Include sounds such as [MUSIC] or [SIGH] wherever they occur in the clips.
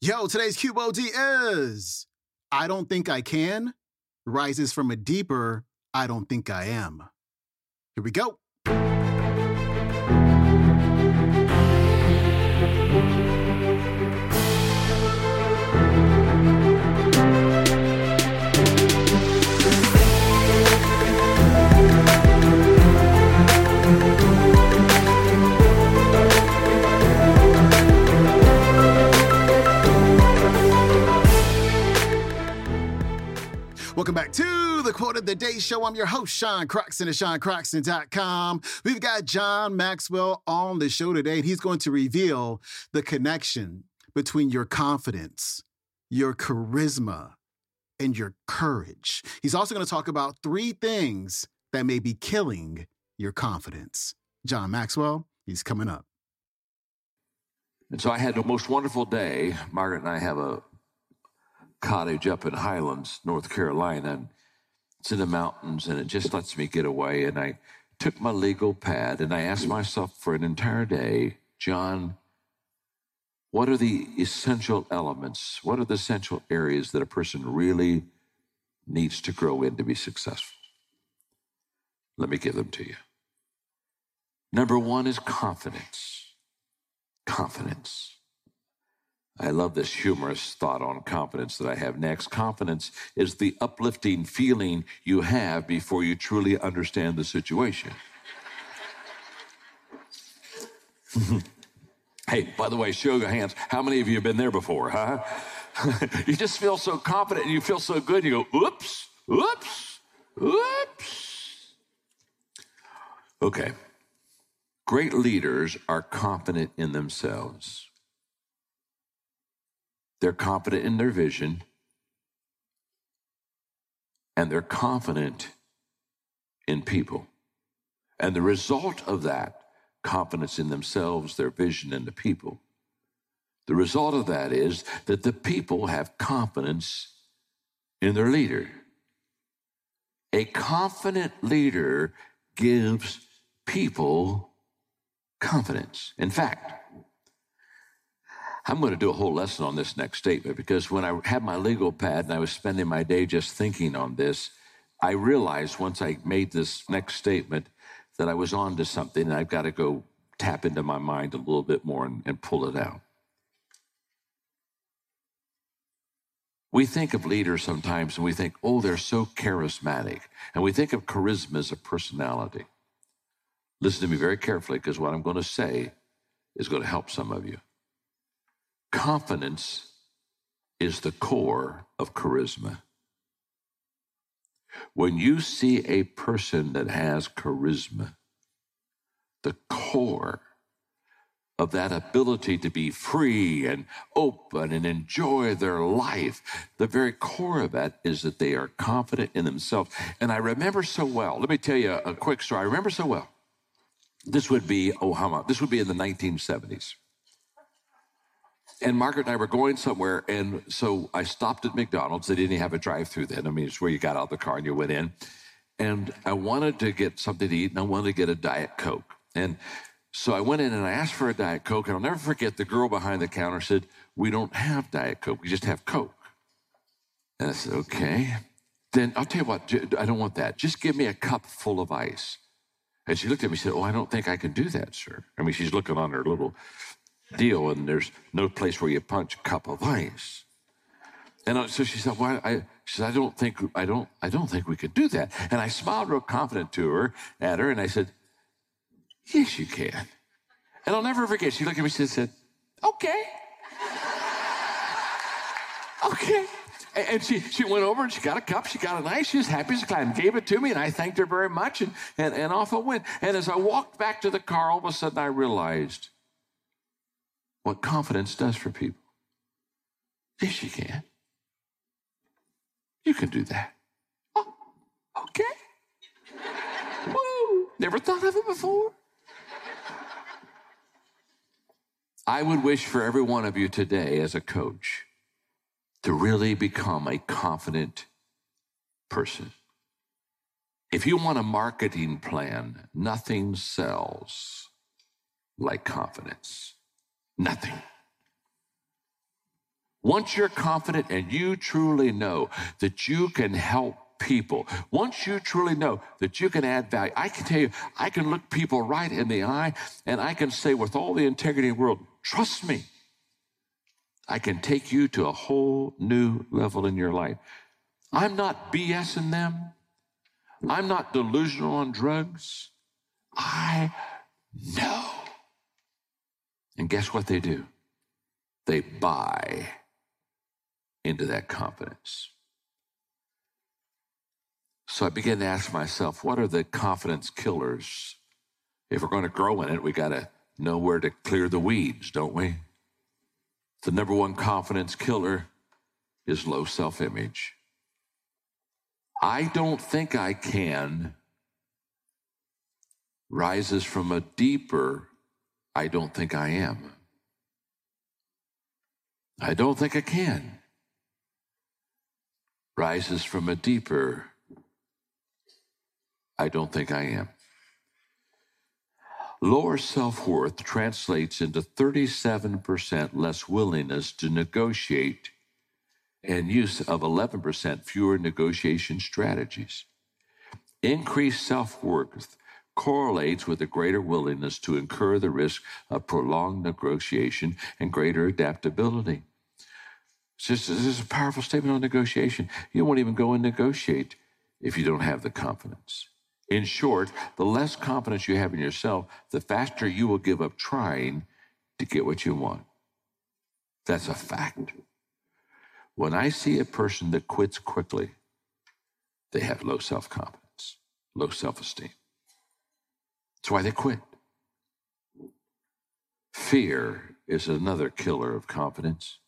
Yo, today's QOD is I don't think I can rises from a deeper I don't think I am. Here we go. Welcome back to the Quote of the Day Show. I'm your host, Sean Croxton of SeanCroxton.com. We've got John Maxwell on the show today, and he's going to reveal the connection between your confidence, your charisma, and your courage. He's also going to talk about three things that may be killing your confidence. John Maxwell, he's coming up. And so I had the most wonderful day. Margaret and I have a cottage up in Highlands, North Carolina, and it's in the mountains, and it just lets me get away. And I took my legal pad and I asked myself for an entire day, John, what are the essential elements? What are the essential areas that a person really needs to grow in to be successful? Let me give them to you. Number one is confidence. Confidence. I love this humorous thought on confidence that I have next. Confidence is the uplifting feeling you have before you truly understand the situation. [LAUGHS] hey, by the way, show your hands. How many of you have been there before, huh? [LAUGHS] you just feel so confident and you feel so good. You go, oops, oops, oops. Okay. Great leaders are confident in themselves. They're confident in their vision, and they're confident in people. And the result of that confidence in themselves, their vision, and the people, the result of that is that the people have confidence in their leader. A confident leader gives people confidence. In fact, I'm going to do a whole lesson on this next statement because when I had my legal pad and I was spending my day just thinking on this, I realized once I made this next statement that I was on to something and I've got to go tap into my mind a little bit more and, and pull it out. We think of leaders sometimes and we think, oh, they're so charismatic. And we think of charisma as a personality. Listen to me very carefully because what I'm going to say is going to help some of you. Confidence is the core of charisma. When you see a person that has charisma, the core of that ability to be free and open and enjoy their life, the very core of that is that they are confident in themselves. And I remember so well, let me tell you a quick story. I remember so well. This would be, oh, how much? This would be in the 1970s and Margaret and I were going somewhere, and so I stopped at McDonald's. They didn't have a drive-through then. I mean, it's where you got out of the car and you went in. And I wanted to get something to eat, and I wanted to get a Diet Coke. And so I went in and I asked for a Diet Coke, and I'll never forget the girl behind the counter said, "We don't have Diet Coke. We just have Coke." And I said, "Okay." Then I'll tell you what. I don't want that. Just give me a cup full of ice. And she looked at me and said, Oh, I don't think I can do that, sir. I mean, she's looking on her little deal, and there's no place where you punch a cup of ice. And so she said, "Why?" I, she said, "I don't think I don't I don't think we could do that." And I smiled real confident to her at her, and I said, "Yes, you can." And I'll never forget. She looked at me. She said, "Okay, [LAUGHS] okay." And she, she went over and she got a cup, she got an ice, she was happy as a clam, gave it to me, and I thanked her very much, and, and, and off I went. And as I walked back to the car, all of a sudden I realized what confidence does for people. Yes, you can. You can do that. Oh, okay. Woo! Never thought of it before. I would wish for every one of you today, as a coach, to really become a confident person. If you want a marketing plan, nothing sells like confidence. Nothing. Once you're confident and you truly know that you can help people, once you truly know that you can add value, I can tell you, I can look people right in the eye and I can say with all the integrity in the world, trust me. I can take you to a whole new level in your life. I'm not BSing them. I'm not delusional on drugs. I know. And guess what they do? They buy into that confidence. So I began to ask myself, what are the confidence killers? If we're going to grow in it, we got to know where to clear the weeds, don't we? The number one confidence killer is low self image. I don't think I can rises from a deeper, I don't think I am. I don't think I can. Rises from a deeper, I don't think I am. Lower self worth translates into 37% less willingness to negotiate and use of 11% fewer negotiation strategies. Increased self worth correlates with a greater willingness to incur the risk of prolonged negotiation and greater adaptability. Just, this is a powerful statement on negotiation. You won't even go and negotiate if you don't have the confidence. In short, the less confidence you have in yourself, the faster you will give up trying to get what you want. That's a fact. When I see a person that quits quickly, they have low self confidence, low self esteem. That's why they quit. Fear is another killer of confidence.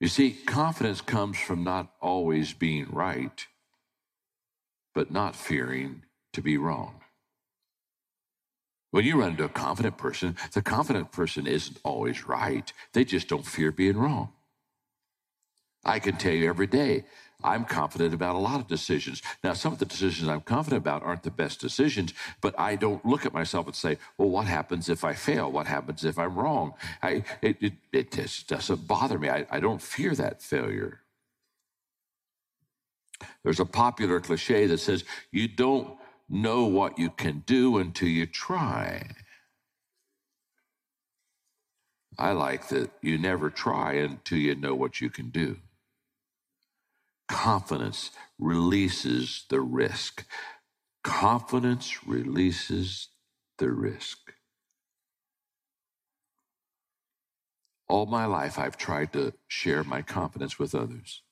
You see, confidence comes from not always being right, but not fearing to be wrong. When you run into a confident person, the confident person isn't always right. They just don't fear being wrong. I can tell you every day, I'm confident about a lot of decisions. Now, some of the decisions I'm confident about aren't the best decisions, but I don't look at myself and say, well, what happens if I fail? What happens if I'm wrong? I, it, it, it just doesn't bother me. I, I don't fear that failure. There's a popular cliche that says, you don't know what you can do until you try. I like that you never try until you know what you can do confidence releases the risk. Confidence releases the risk. All my life, I've tried to share my confidence with others.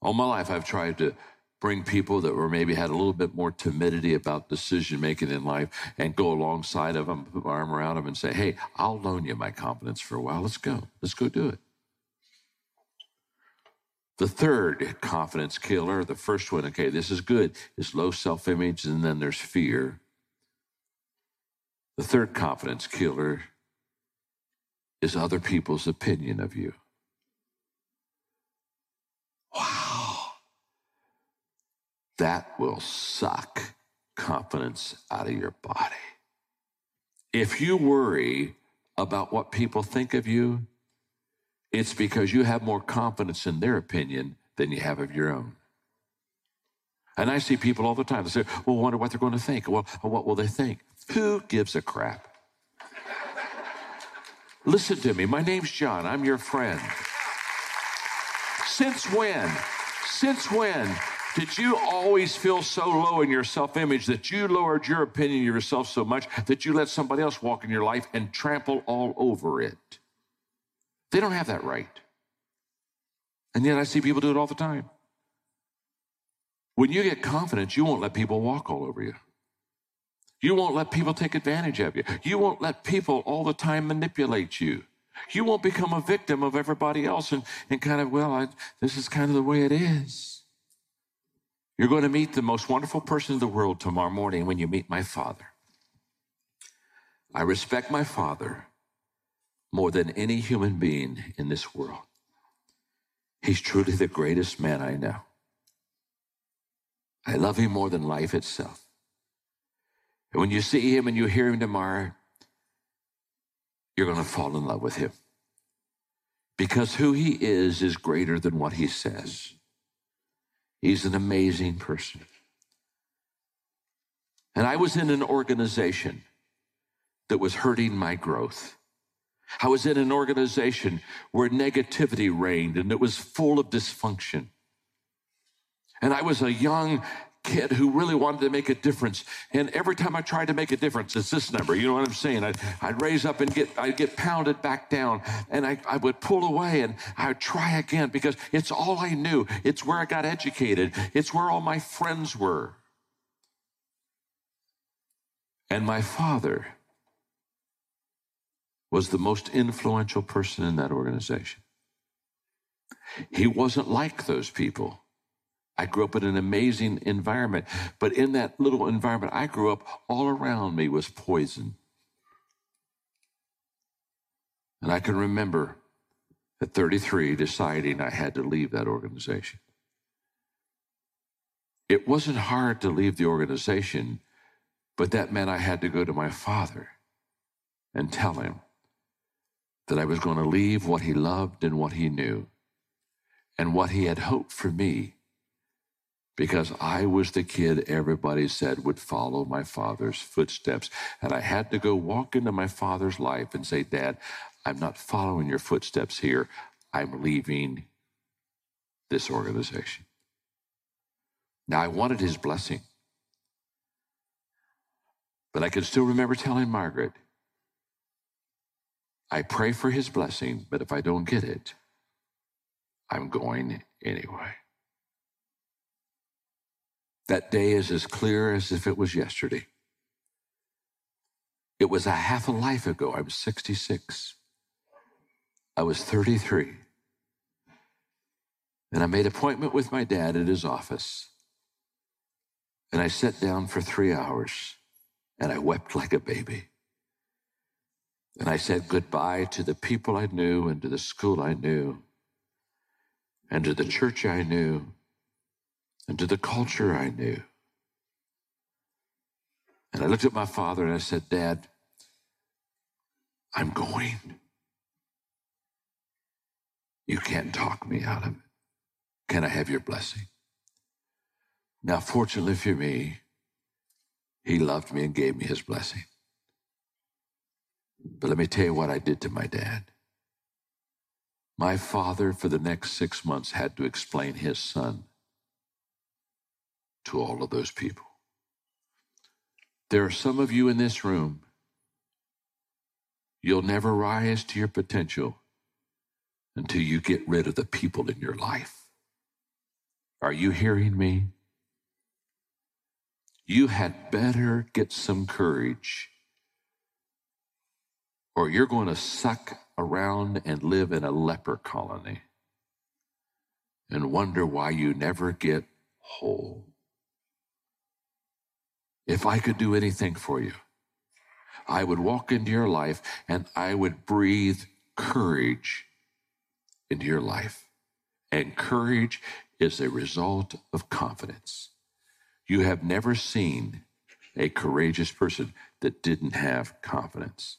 All my life, I've tried to bring people that were maybe had a little bit more timidity about decision making in life and go alongside of them, put my arm around them and say, Hey, I'll loan you my confidence for a while. Let's go. Let's go do it. The third confidence killer, the first one, okay, this is good, is low self image, and then there's fear. The third confidence killer is other people's opinion of you. Wow. That will suck confidence out of your body. If you worry about what people think of you, it's because you have more confidence in their opinion than you have of your own. And I see people all the time. They say, well, wonder what they're going to think. Well, what will they think? Who gives a crap? Listen to me. My name's John. I'm your friend. Since when? Since when did you always feel so low in your self image that you lowered your opinion of yourself so much that you let somebody else walk in your life and trample all over it? They don't have that right. And yet I see people do it all the time. When you get confidence, you won't let people walk all over you. You won't let people take advantage of you. You won't let people all the time manipulate you. You won't become a victim of everybody else and, and kind of, well, I, this is kind of the way it is. You're going to meet the most wonderful person in the world tomorrow morning when you meet my father. I respect my father more than any human being in this world. He's truly the greatest man I know. I love him more than life itself. And when you see him and you hear him tomorrow, you're going to fall in love with him because who he is is greater than what he says. He's an amazing person. And I was in an organization that was hurting my growth. I was in an organization where negativity reigned and it was full of dysfunction. And I was a young kid who really wanted to make a difference. And every time I tried to make a difference, it's this number. You know what I'm saying? I'd, I'd raise up and get, I'd get pounded back down and I, I would pull away and I would try again because it's all I knew. It's where I got educated. It's where all my friends were. And my father was the most influential person in that organization. He wasn't like those people. I grew up in an amazing environment, but in that little environment I grew up, all around me was poison. And I can remember at 33 deciding I had to leave that organization. It wasn't hard to leave the organization but that meant I had to go to my father and tell him that I was going to leave what he loved and what he knew and what he had hoped for me because I was the kid everybody said would follow my father's footsteps. And I had to go walk into my father's life and say, Dad, I'm not following your footsteps here. I'm leaving this organization. Now, I wanted his blessing. But I can still remember telling Margaret, I pray for his blessing, but if I don't get it, I'm going anyway. That day is as clear as if it was yesterday. It was a half a life ago. I was 66. I was 33. And I made appointment with my dad at his office. And I sat down for three hours and I wept like a baby. And I said goodbye to the people I knew and to the school I knew and to the church I knew and to the culture I knew. And I looked at my father and I said, Dad, I'm going. You can't talk me out of it. Can I have your blessing? Now, fortunately for me, he loved me and gave me his blessing. But let me tell you what I did to my dad. My father, for the next six months, had to explain his son to all of those people. There are some of you in this room, you'll never rise to your potential until you get rid of the people in your life. Are you hearing me? you had better get some courage or you're going to suck around and live in a leper colony and wonder why you never get whole. If I could do anything for you, I would walk into your life and I would breathe courage into your life. And courage is a result of confidence. You have never seen a courageous person that didn't have confidence.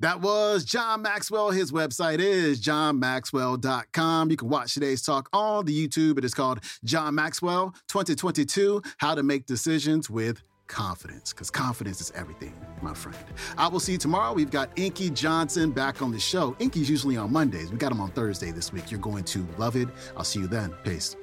That was John Maxwell. His website is johnmaxwell.com. You can watch today's talk on the YouTube. It is called John Maxwell 2022 How to Make Decisions with Confidence, because confidence is everything, my friend. I will see you tomorrow. We've got Inky Johnson back on the show. Inky's usually on Mondays. We got him on Thursday this week. You're going to love it. I'll see you then. Peace.